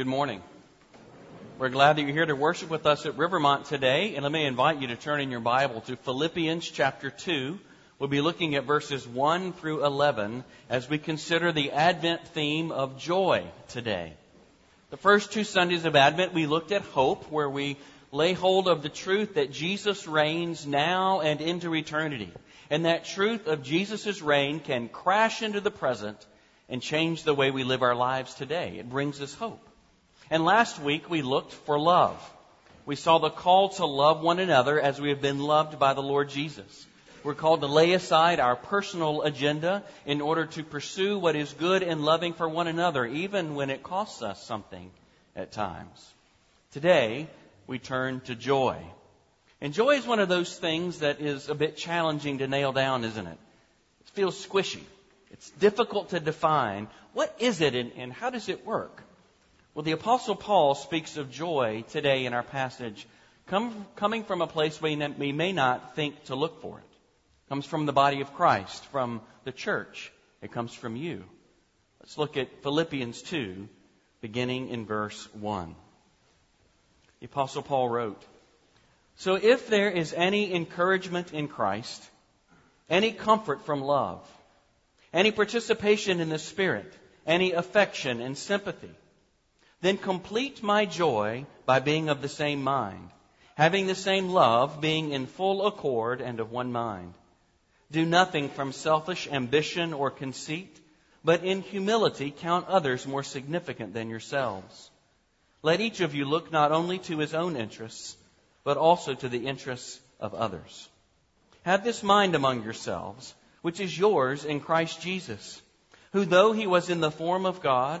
Good morning. We're glad that you're here to worship with us at Rivermont today, and let me invite you to turn in your Bible to Philippians chapter 2. We'll be looking at verses 1 through 11 as we consider the Advent theme of joy today. The first two Sundays of Advent, we looked at hope, where we lay hold of the truth that Jesus reigns now and into eternity. And that truth of Jesus' reign can crash into the present and change the way we live our lives today. It brings us hope. And last week we looked for love. We saw the call to love one another as we have been loved by the Lord Jesus. We're called to lay aside our personal agenda in order to pursue what is good and loving for one another, even when it costs us something at times. Today, we turn to joy. And joy is one of those things that is a bit challenging to nail down, isn't it? It feels squishy. It's difficult to define. What is it and, and how does it work? Well, the Apostle Paul speaks of joy today in our passage, come, coming from a place we, we may not think to look for it. it. Comes from the body of Christ, from the church. It comes from you. Let's look at Philippians 2, beginning in verse 1. The Apostle Paul wrote, So if there is any encouragement in Christ, any comfort from love, any participation in the Spirit, any affection and sympathy, then complete my joy by being of the same mind, having the same love, being in full accord and of one mind. Do nothing from selfish ambition or conceit, but in humility count others more significant than yourselves. Let each of you look not only to his own interests, but also to the interests of others. Have this mind among yourselves, which is yours in Christ Jesus, who though he was in the form of God,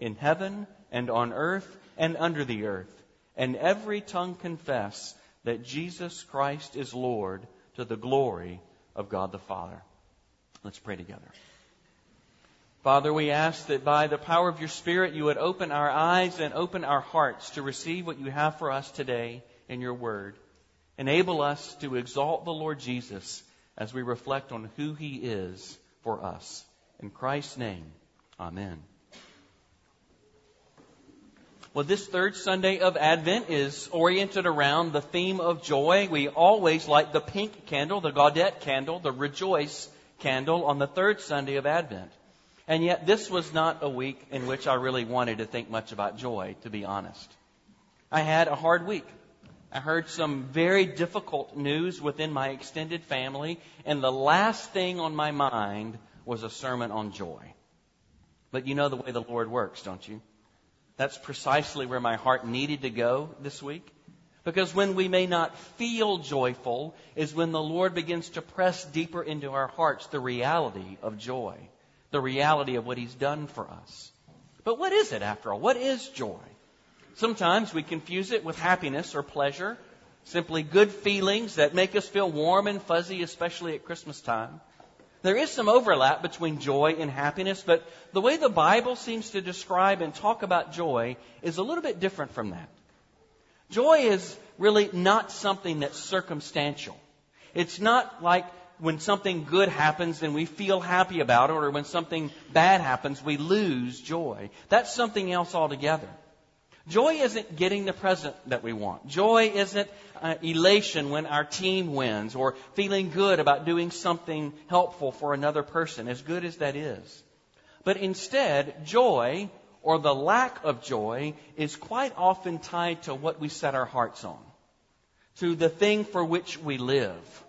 in heaven and on earth and under the earth, and every tongue confess that Jesus Christ is Lord to the glory of God the Father. Let's pray together. Father, we ask that by the power of your Spirit, you would open our eyes and open our hearts to receive what you have for us today in your word. Enable us to exalt the Lord Jesus as we reflect on who he is for us. In Christ's name, amen. Well, this third Sunday of Advent is oriented around the theme of joy. We always light the pink candle, the Gaudete candle, the Rejoice candle on the third Sunday of Advent. And yet, this was not a week in which I really wanted to think much about joy, to be honest. I had a hard week. I heard some very difficult news within my extended family, and the last thing on my mind was a sermon on joy. But you know the way the Lord works, don't you? That's precisely where my heart needed to go this week. Because when we may not feel joyful is when the Lord begins to press deeper into our hearts the reality of joy, the reality of what He's done for us. But what is it after all? What is joy? Sometimes we confuse it with happiness or pleasure, simply good feelings that make us feel warm and fuzzy, especially at Christmas time. There is some overlap between joy and happiness, but the way the Bible seems to describe and talk about joy is a little bit different from that. Joy is really not something that's circumstantial. It's not like when something good happens and we feel happy about it, or when something bad happens, we lose joy. That's something else altogether. Joy isn't getting the present that we want. Joy isn't uh, elation when our team wins or feeling good about doing something helpful for another person, as good as that is. But instead, joy or the lack of joy is quite often tied to what we set our hearts on, to the thing for which we live.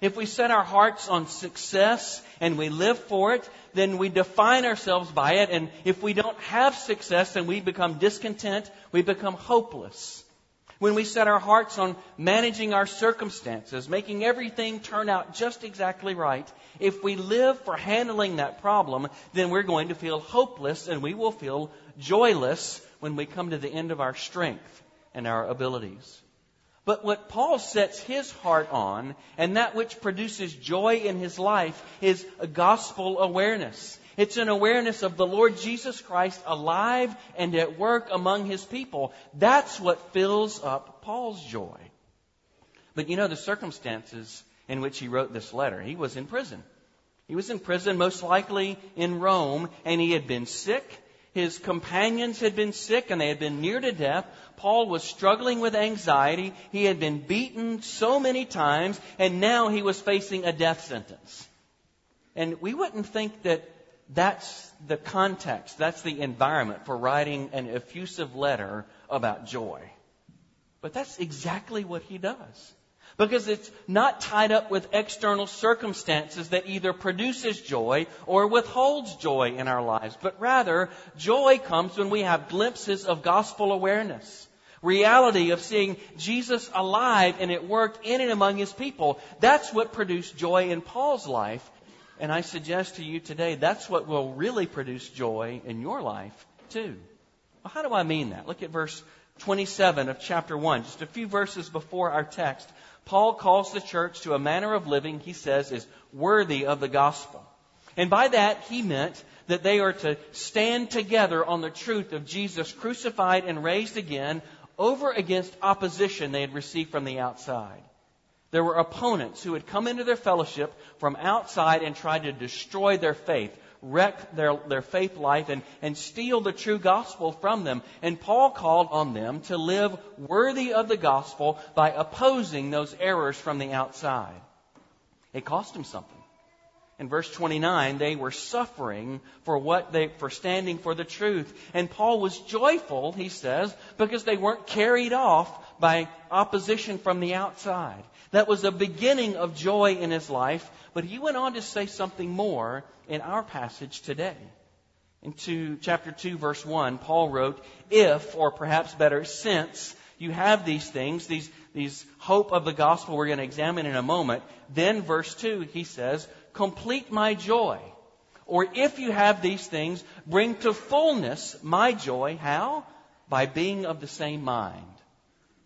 If we set our hearts on success and we live for it, then we define ourselves by it. And if we don't have success, then we become discontent. We become hopeless. When we set our hearts on managing our circumstances, making everything turn out just exactly right, if we live for handling that problem, then we're going to feel hopeless and we will feel joyless when we come to the end of our strength and our abilities. But what Paul sets his heart on, and that which produces joy in his life, is a gospel awareness. It's an awareness of the Lord Jesus Christ alive and at work among his people. That's what fills up Paul's joy. But you know the circumstances in which he wrote this letter. He was in prison. He was in prison, most likely in Rome, and he had been sick. His companions had been sick and they had been near to death. Paul was struggling with anxiety. He had been beaten so many times, and now he was facing a death sentence. And we wouldn't think that that's the context, that's the environment for writing an effusive letter about joy. But that's exactly what he does. Because it's not tied up with external circumstances that either produces joy or withholds joy in our lives. But rather, joy comes when we have glimpses of gospel awareness. Reality of seeing Jesus alive and at work in and among his people. That's what produced joy in Paul's life. And I suggest to you today that's what will really produce joy in your life too. Well, how do I mean that? Look at verse 27 of chapter 1, just a few verses before our text. Paul calls the church to a manner of living he says is worthy of the gospel. And by that, he meant that they are to stand together on the truth of Jesus crucified and raised again over against opposition they had received from the outside. There were opponents who had come into their fellowship from outside and tried to destroy their faith, wreck their, their faith life and, and steal the true gospel from them. And Paul called on them to live worthy of the gospel by opposing those errors from the outside. It cost him something. In verse 29, they were suffering for what they, for standing for the truth. And Paul was joyful, he says, because they weren't carried off by opposition from the outside. That was a beginning of joy in his life, but he went on to say something more in our passage today. In chapter 2, verse 1, Paul wrote, If, or perhaps better, since you have these things, these, these hope of the gospel we're going to examine in a moment, then verse 2, he says, complete my joy. Or if you have these things, bring to fullness my joy. How? By being of the same mind.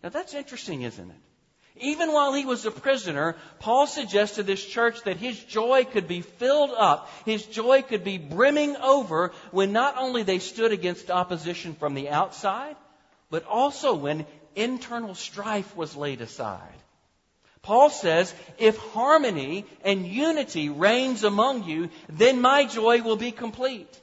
Now that's interesting, isn't it? Even while he was a prisoner, Paul suggested to this church that his joy could be filled up, his joy could be brimming over when not only they stood against opposition from the outside, but also when internal strife was laid aside. Paul says, if harmony and unity reigns among you, then my joy will be complete.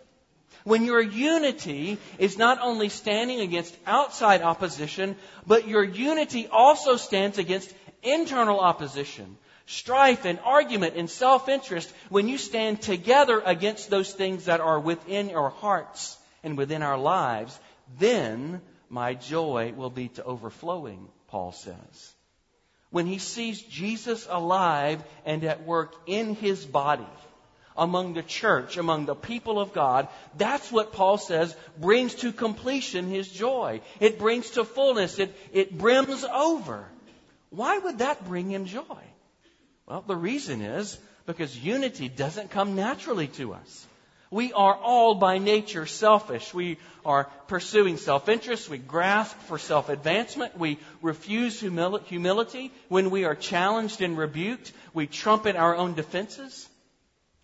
When your unity is not only standing against outside opposition, but your unity also stands against internal opposition, strife and argument and self-interest, when you stand together against those things that are within our hearts and within our lives, then my joy will be to overflowing, Paul says. When he sees Jesus alive and at work in his body, among the church, among the people of God, that's what Paul says brings to completion his joy. It brings to fullness. It, it brims over. Why would that bring him joy? Well, the reason is because unity doesn't come naturally to us. We are all by nature selfish. We are pursuing self-interest. We grasp for self-advancement. We refuse humility. When we are challenged and rebuked, we trumpet our own defenses.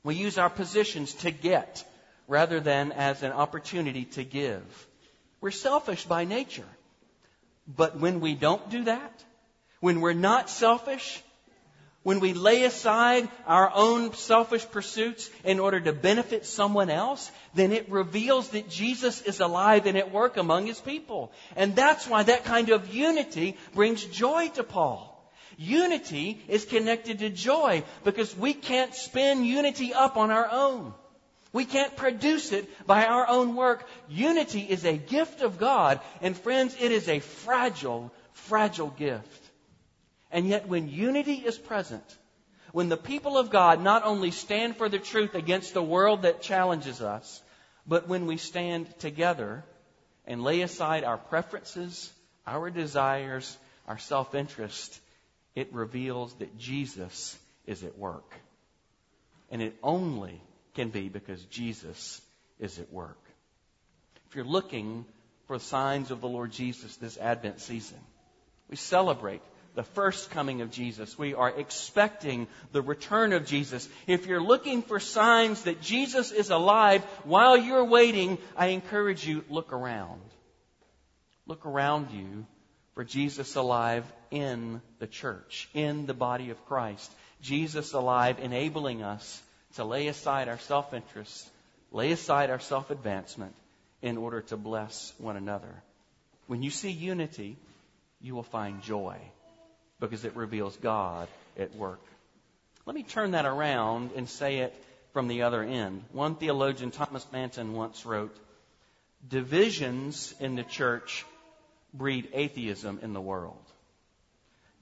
We use our positions to get rather than as an opportunity to give. We're selfish by nature. But when we don't do that, when we're not selfish, when we lay aside our own selfish pursuits in order to benefit someone else, then it reveals that Jesus is alive and at work among his people. And that's why that kind of unity brings joy to Paul. Unity is connected to joy because we can't spin unity up on our own. We can't produce it by our own work. Unity is a gift of God. And friends, it is a fragile, fragile gift. And yet when unity is present, when the people of God not only stand for the truth against the world that challenges us, but when we stand together and lay aside our preferences, our desires, our self-interest, it reveals that Jesus is at work. And it only can be because Jesus is at work. If you're looking for signs of the Lord Jesus this Advent season. We celebrate the first coming of Jesus. We are expecting the return of Jesus. If you're looking for signs that Jesus is alive while you're waiting, I encourage you, look around. Look around you for Jesus alive in the church, in the body of Christ. Jesus alive, enabling us to lay aside our self interest, lay aside our self advancement in order to bless one another. When you see unity, you will find joy because it reveals God at work. Let me turn that around and say it from the other end. One theologian, Thomas Manton, once wrote Divisions in the church breed atheism in the world.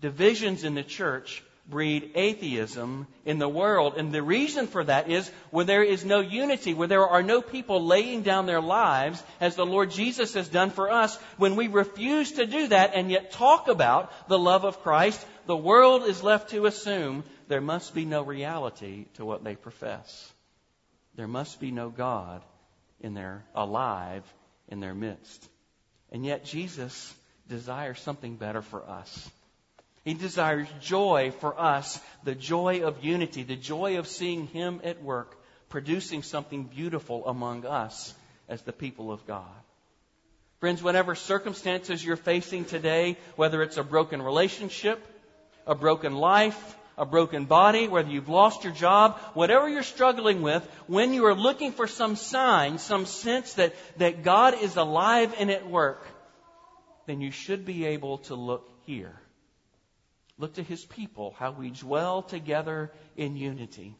Divisions in the church breed atheism in the world. And the reason for that is where there is no unity, where there are no people laying down their lives as the Lord Jesus has done for us, when we refuse to do that and yet talk about the love of Christ, the world is left to assume there must be no reality to what they profess. There must be no God in their alive in their midst. And yet Jesus desires something better for us. He desires joy for us, the joy of unity, the joy of seeing Him at work, producing something beautiful among us as the people of God. Friends, whatever circumstances you're facing today, whether it's a broken relationship, a broken life, a broken body, whether you've lost your job, whatever you're struggling with, when you are looking for some sign, some sense that, that God is alive and at work, then you should be able to look here Look to his people, how we dwell together in unity.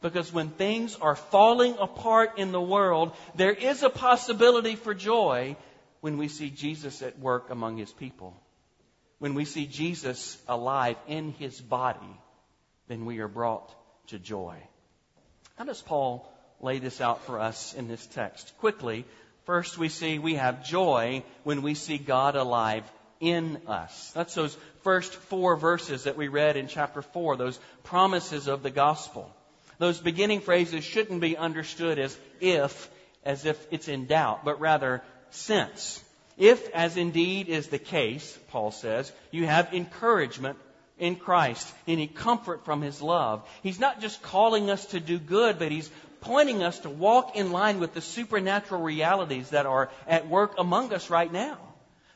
Because when things are falling apart in the world, there is a possibility for joy when we see Jesus at work among his people. When we see Jesus alive in his body, then we are brought to joy. How does Paul lay this out for us in this text? Quickly, first we see we have joy when we see God alive in us. That's those first four verses that we read in chapter 4, those promises of the gospel. Those beginning phrases shouldn't be understood as if, as if it's in doubt, but rather since. If, as indeed is the case, Paul says, you have encouragement in Christ, any comfort from His love. He's not just calling us to do good, but He's pointing us to walk in line with the supernatural realities that are at work among us right now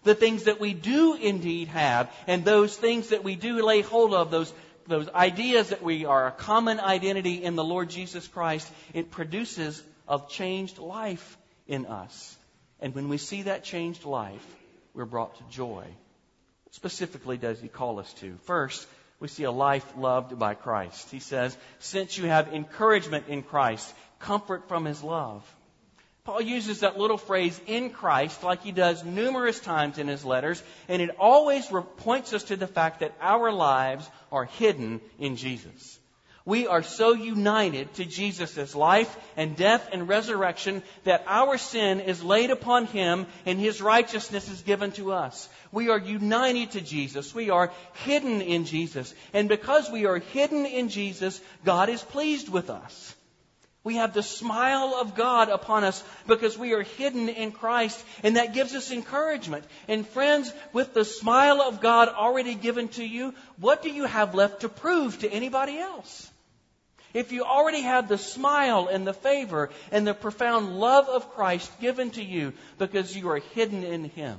the things that we do indeed have, and those things that we do lay hold of, those, those ideas that we are a common identity in the Lord Jesus Christ, it produces a changed life in us. And when we see that changed life, we're brought to joy. Specifically does he call us to? First, we see a life loved by Christ. He says, since you have encouragement in Christ, comfort from his love. Paul uses that little phrase in Christ like he does numerous times in his letters, and it always points us to the fact that our lives are hidden in Jesus. We are so united to Jesus' life and death and resurrection that our sin is laid upon him and his righteousness is given to us. We are united to Jesus. We are hidden in Jesus. And because we are hidden in Jesus, God is pleased with us. We have the smile of God upon us because we are hidden in Christ, and that gives us encouragement. And friends, with the smile of God already given to you, what do you have left to prove to anybody else? If you already have the smile and the favor and the profound love of Christ given to you because you are hidden in Him,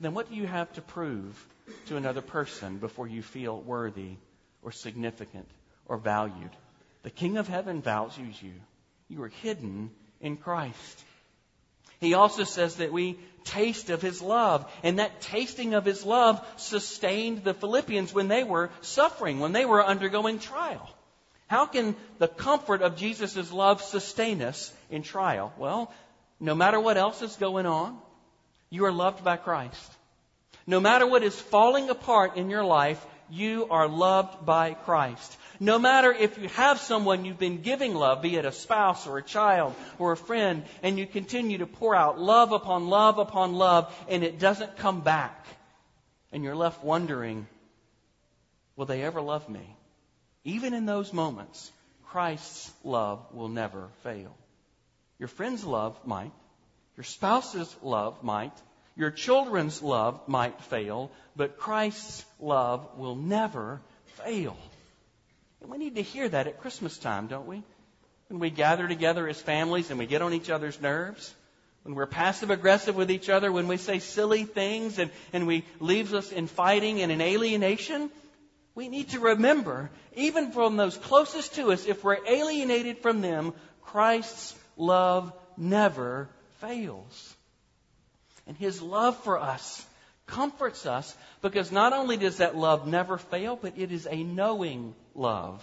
then what do you have to prove to another person before you feel worthy or significant or valued? The King of Heaven values you. You are hidden in Christ. He also says that we taste of His love. And that tasting of His love sustained the Philippians when they were suffering, when they were undergoing trial. How can the comfort of Jesus' love sustain us in trial? Well, no matter what else is going on, you are loved by Christ. No matter what is falling apart in your life, you are loved by Christ. No matter if you have someone you've been giving love, be it a spouse or a child or a friend, and you continue to pour out love upon love upon love, and it doesn't come back, and you're left wondering, will they ever love me? Even in those moments, Christ's love will never fail. Your friend's love might. Your spouse's love might. Your children's love might fail, but Christ's love will never fail. And we need to hear that at Christmas time, don't we? When we gather together as families and we get on each other's nerves, when we're passive aggressive with each other, when we say silly things and, and we leaves us in fighting and in alienation, we need to remember, even from those closest to us, if we're alienated from them, Christ's love never fails. And His love for us comforts us because not only does that love never fail, but it is a knowing love.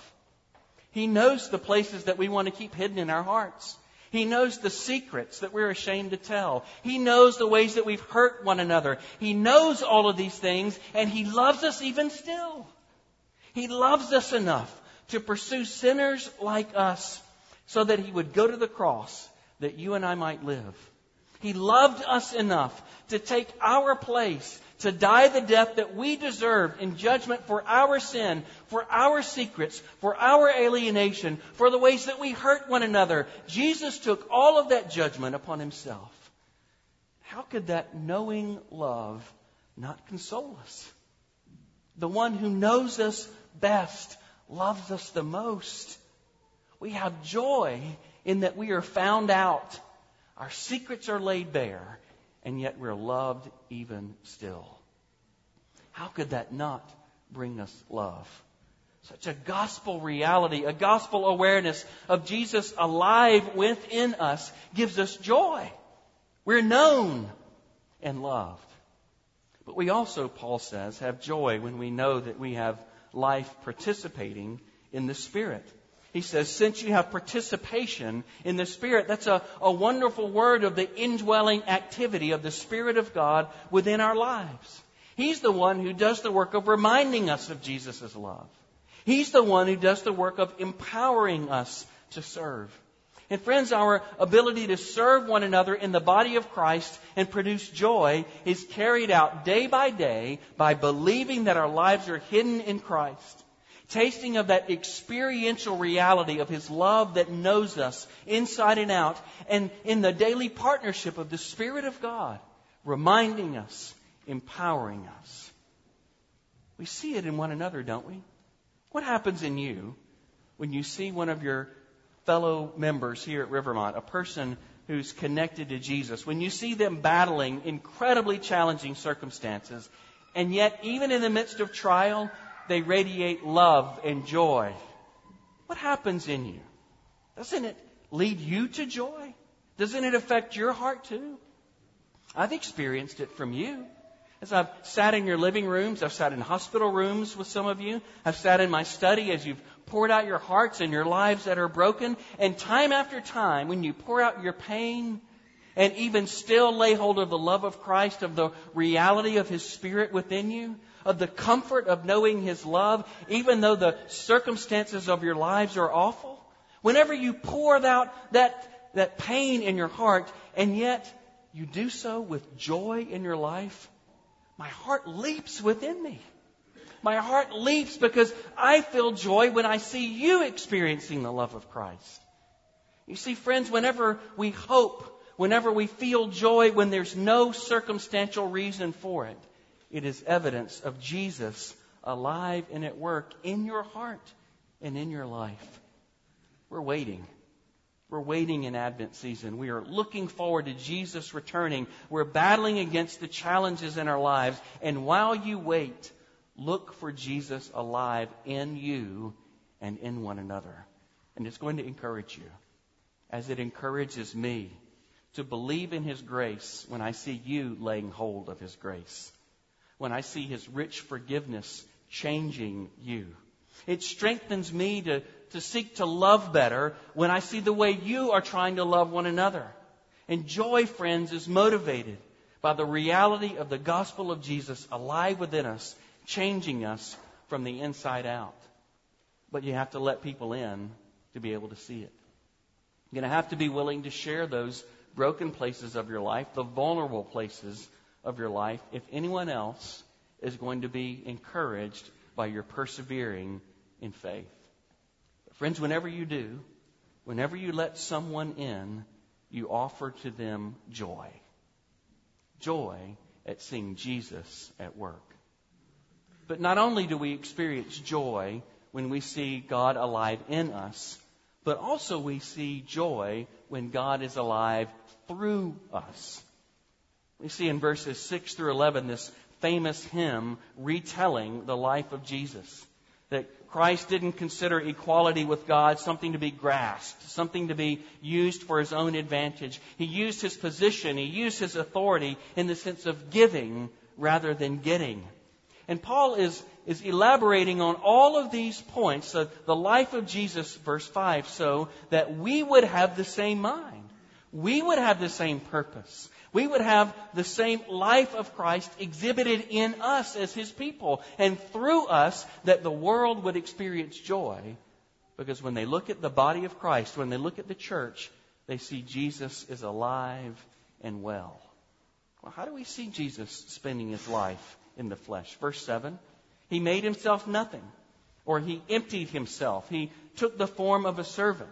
He knows the places that we want to keep hidden in our hearts. He knows the secrets that we're ashamed to tell. He knows the ways that we've hurt one another. He knows all of these things, and He loves us even still. He loves us enough to pursue sinners like us so that He would go to the cross that you and I might live. He loved us enough to take our place, to die the death that we deserve in judgment for our sin, for our secrets, for our alienation, for the ways that we hurt one another. Jesus took all of that judgment upon himself. How could that knowing love not console us? The one who knows us best loves us the most. We have joy in that we are found out. Our secrets are laid bare, and yet we're loved even still. How could that not bring us love? Such a gospel reality, a gospel awareness of Jesus alive within us gives us joy. We're known and loved. But we also, Paul says, have joy when we know that we have life participating in the Spirit. He says, since you have participation in the Spirit, that's a, a wonderful word of the indwelling activity of the Spirit of God within our lives. He's the one who does the work of reminding us of Jesus' love. He's the one who does the work of empowering us to serve. And friends, our ability to serve one another in the body of Christ and produce joy is carried out day by day by believing that our lives are hidden in Christ tasting of that experiential reality of His love that knows us inside and out, and in the daily partnership of the Spirit of God, reminding us, empowering us. We see it in one another, don't we? What happens in you when you see one of your fellow members here at Rivermont, a person who's connected to Jesus, when you see them battling incredibly challenging circumstances, and yet, even in the midst of trial, they radiate love and joy. What happens in you? Doesn't it lead you to joy? Doesn't it affect your heart too? I've experienced it from you. As I've sat in your living rooms, I've sat in hospital rooms with some of you, I've sat in my study as you've poured out your hearts and your lives that are broken, and time after time, when you pour out your pain, and even still lay hold of the love of Christ, of the reality of His Spirit within you, of the comfort of knowing His love, even though the circumstances of your lives are awful? Whenever you pour out that, that pain in your heart, and yet you do so with joy in your life, my heart leaps within me. My heart leaps because I feel joy when I see you experiencing the love of Christ. You see, friends, whenever we hope, whenever we feel joy when there's no circumstantial reason for it, it is evidence of Jesus alive and at work in your heart and in your life. We're waiting. We're waiting in Advent season. We are looking forward to Jesus returning. We're battling against the challenges in our lives. And while you wait, look for Jesus alive in you and in one another. And it's going to encourage you, as it encourages me to believe in His grace when I see you laying hold of His grace when I see His rich forgiveness changing you. It strengthens me to, to seek to love better when I see the way you are trying to love one another. And joy, friends, is motivated by the reality of the gospel of Jesus alive within us, changing us from the inside out. But you have to let people in to be able to see it. You're going to have to be willing to share those broken places of your life, the vulnerable places of your life if anyone else is going to be encouraged by your persevering in faith. But friends, whenever you do, whenever you let someone in, you offer to them joy. Joy at seeing Jesus at work. But not only do we experience joy when we see God alive in us, but also we see joy when God is alive through us. We see in verses 6 through 11 this famous hymn retelling the life of Jesus. That Christ didn't consider equality with God something to be grasped, something to be used for his own advantage. He used his position, he used his authority in the sense of giving rather than getting. And Paul is, is elaborating on all of these points, the, the life of Jesus, verse 5, so that we would have the same mind. We would have the same purpose. We would have the same life of Christ exhibited in us as His people, and through us that the world would experience joy. Because when they look at the body of Christ, when they look at the church, they see Jesus is alive and well. Well, how do we see Jesus spending his life in the flesh. Verse 7 He made himself nothing, or he emptied himself. He took the form of a servant.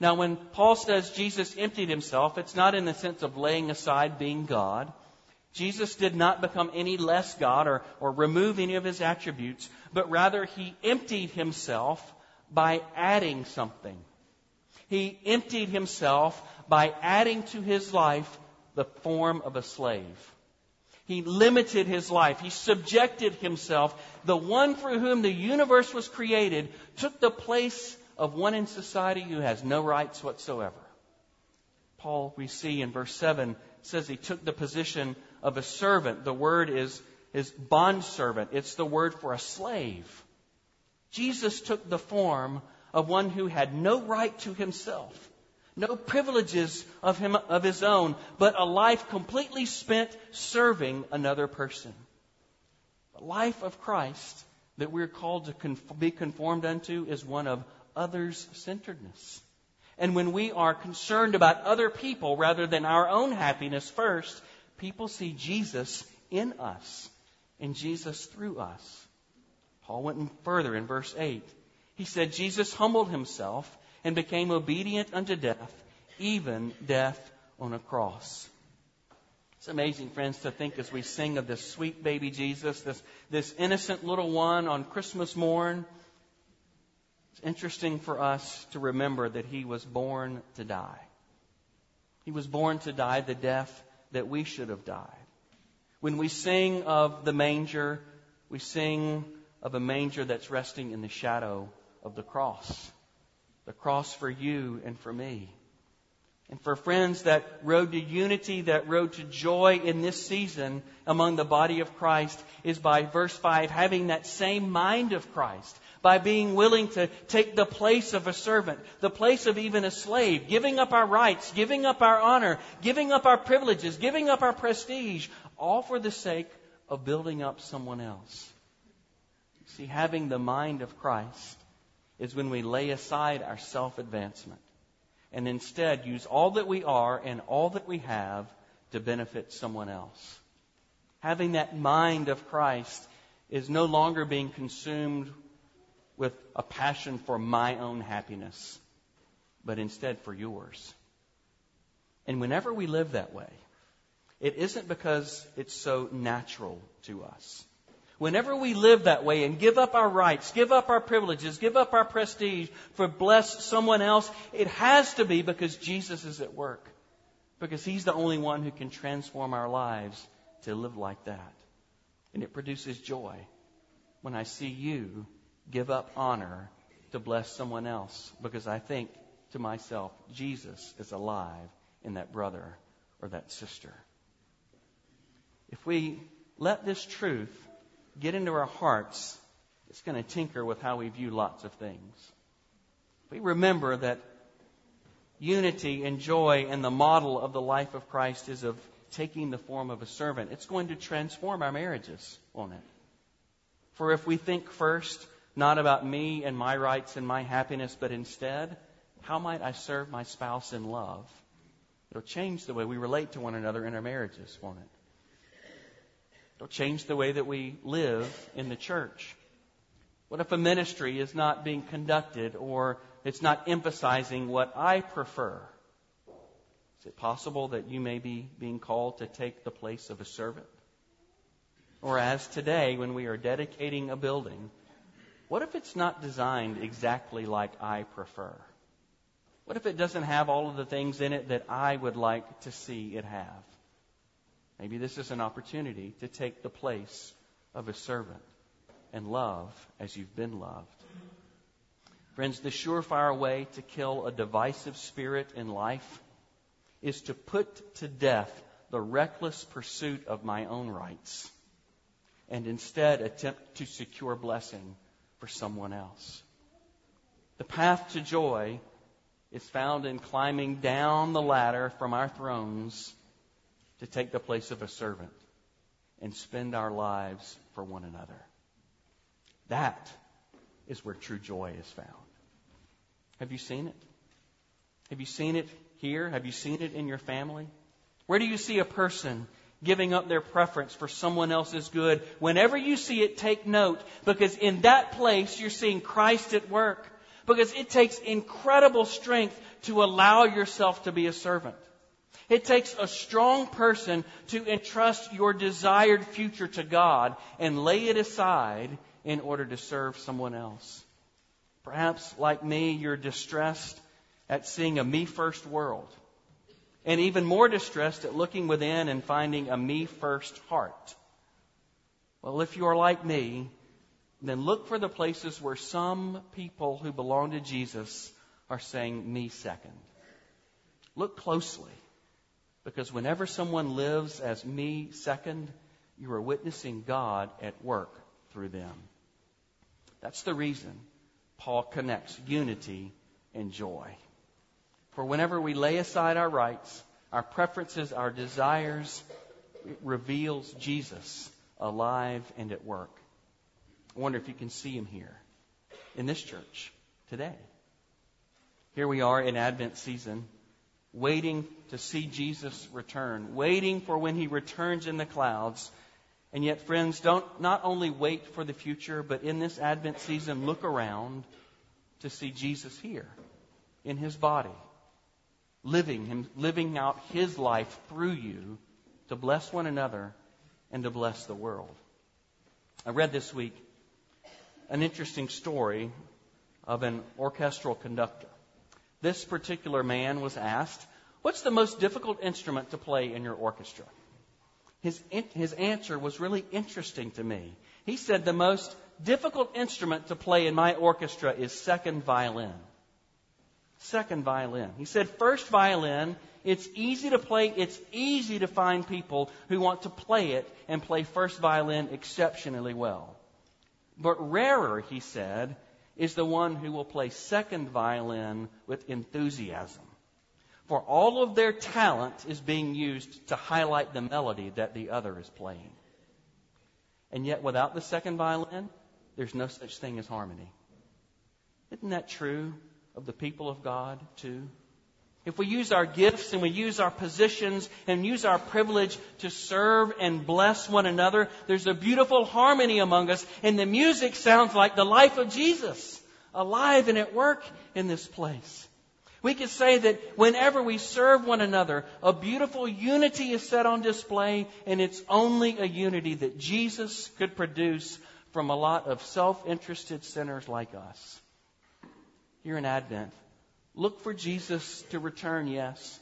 Now, when Paul says Jesus emptied himself, it's not in the sense of laying aside being God. Jesus did not become any less God or, or remove any of his attributes, but rather he emptied himself by adding something. He emptied himself by adding to his life the form of a slave. He limited his life. He subjected himself. The one for whom the universe was created took the place of one in society who has no rights whatsoever. Paul, we see in verse 7, says he took the position of a servant. The word is, is bondservant. It's the word for a slave. Jesus took the form of one who had no right to himself no privileges of, him, of his own, but a life completely spent serving another person. The life of Christ that we're called to be conformed unto is one of others centeredness. And when we are concerned about other people rather than our own happiness first, people see Jesus in us and Jesus through us. Paul went further in verse 8. He said, Jesus humbled himself and became obedient unto death, even death on a cross. It's amazing, friends, to think as we sing of this sweet baby Jesus, this, this innocent little one on Christmas morn. It's interesting for us to remember that he was born to die. He was born to die the death that we should have died. When we sing of the manger, we sing of a manger that's resting in the shadow of the cross the cross for you and for me. And for friends, that road to unity, that road to joy in this season among the body of Christ is by verse 5, having that same mind of Christ, by being willing to take the place of a servant, the place of even a slave, giving up our rights, giving up our honor, giving up our privileges, giving up our prestige, all for the sake of building up someone else. See, having the mind of Christ is when we lay aside our self advancement and instead use all that we are and all that we have to benefit someone else. Having that mind of Christ is no longer being consumed with a passion for my own happiness, but instead for yours. And whenever we live that way, it isn't because it's so natural to us. Whenever we live that way and give up our rights, give up our privileges, give up our prestige for bless someone else, it has to be because Jesus is at work. Because He's the only one who can transform our lives to live like that. And it produces joy when I see you give up honor to bless someone else because I think to myself, Jesus is alive in that brother or that sister. If we let this truth get into our hearts, it's going to tinker with how we view lots of things. We remember that unity and joy and the model of the life of Christ is of taking the form of a servant. It's going to transform our marriages, won't it? For if we think first not about me and my rights and my happiness, but instead, how might I serve my spouse in love? It'll change the way we relate to one another in our marriages, won't it? It'll change the way that we live in the church. What if a ministry is not being conducted or it's not emphasizing what I prefer? Is it possible that you may be being called to take the place of a servant? Or as today, when we are dedicating a building, what if it's not designed exactly like I prefer? What if it doesn't have all of the things in it that I would like to see it have? Maybe this is an opportunity to take the place of a servant and love as you've been loved. Friends, the surefire way to kill a divisive spirit in life is to put to death the reckless pursuit of my own rights and instead attempt to secure blessing for someone else. The path to joy is found in climbing down the ladder from our thrones to take the place of a servant and spend our lives for one another. That is where true joy is found. Have you seen it? Have you seen it here? Have you seen it in your family? Where do you see a person giving up their preference for someone else's good? Whenever you see it, take note because in that place you're seeing Christ at work. Because it takes incredible strength to allow yourself to be a servant. It takes a strong person to entrust your desired future to God and lay it aside in order to serve someone else. Perhaps, like me, you're distressed at seeing a me first world, and even more distressed at looking within and finding a me first heart. Well, if you are like me, then look for the places where some people who belong to Jesus are saying me second. Look closely. Because whenever someone lives as me second, you are witnessing God at work through them. That's the reason Paul connects unity and joy. For whenever we lay aside our rights, our preferences, our desires, it reveals Jesus alive and at work. I wonder if you can see him here in this church today. Here we are in Advent season waiting to see Jesus return, waiting for when he returns in the clouds. And yet, friends, don't not only wait for the future, but in this Advent season, look around to see Jesus here in his body, living him, living out his life through you to bless one another and to bless the world. I read this week an interesting story of an orchestral conductor. This particular man was asked, What's the most difficult instrument to play in your orchestra? His, his answer was really interesting to me. He said, The most difficult instrument to play in my orchestra is second violin. Second violin. He said, First violin, it's easy to play, it's easy to find people who want to play it and play first violin exceptionally well. But rarer, he said, is the one who will play second violin with enthusiasm. For all of their talent is being used to highlight the melody that the other is playing. And yet, without the second violin, there's no such thing as harmony. Isn't that true of the people of God, too? If we use our gifts and we use our positions and use our privilege to serve and bless one another, there's a beautiful harmony among us, and the music sounds like the life of Jesus, alive and at work in this place. We could say that whenever we serve one another, a beautiful unity is set on display, and it's only a unity that Jesus could produce from a lot of self interested sinners like us. Here in Advent, Look for Jesus to return, yes,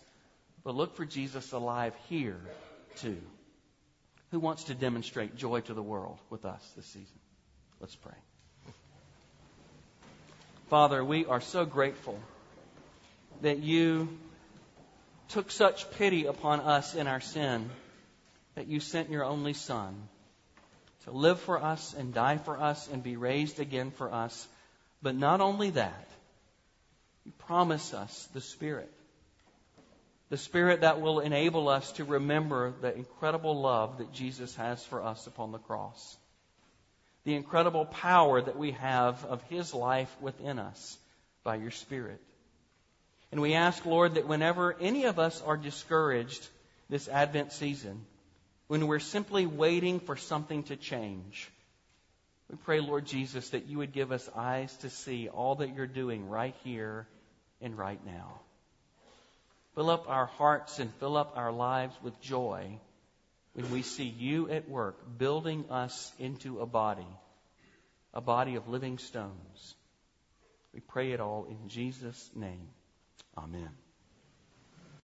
but look for Jesus alive here, too. Who wants to demonstrate joy to the world with us this season? Let's pray. Father, we are so grateful that you took such pity upon us in our sin that you sent your only Son to live for us and die for us and be raised again for us. But not only that, promise us the Spirit. The Spirit that will enable us to remember the incredible love that Jesus has for us upon the cross. The incredible power that we have of His life within us by your Spirit. And we ask, Lord, that whenever any of us are discouraged this Advent season, when we're simply waiting for something to change, we pray, Lord Jesus, that you would give us eyes to see all that you're doing right here and right now. Fill up our hearts and fill up our lives with joy when we see you at work building us into a body, a body of living stones. We pray it all in Jesus' name. Amen.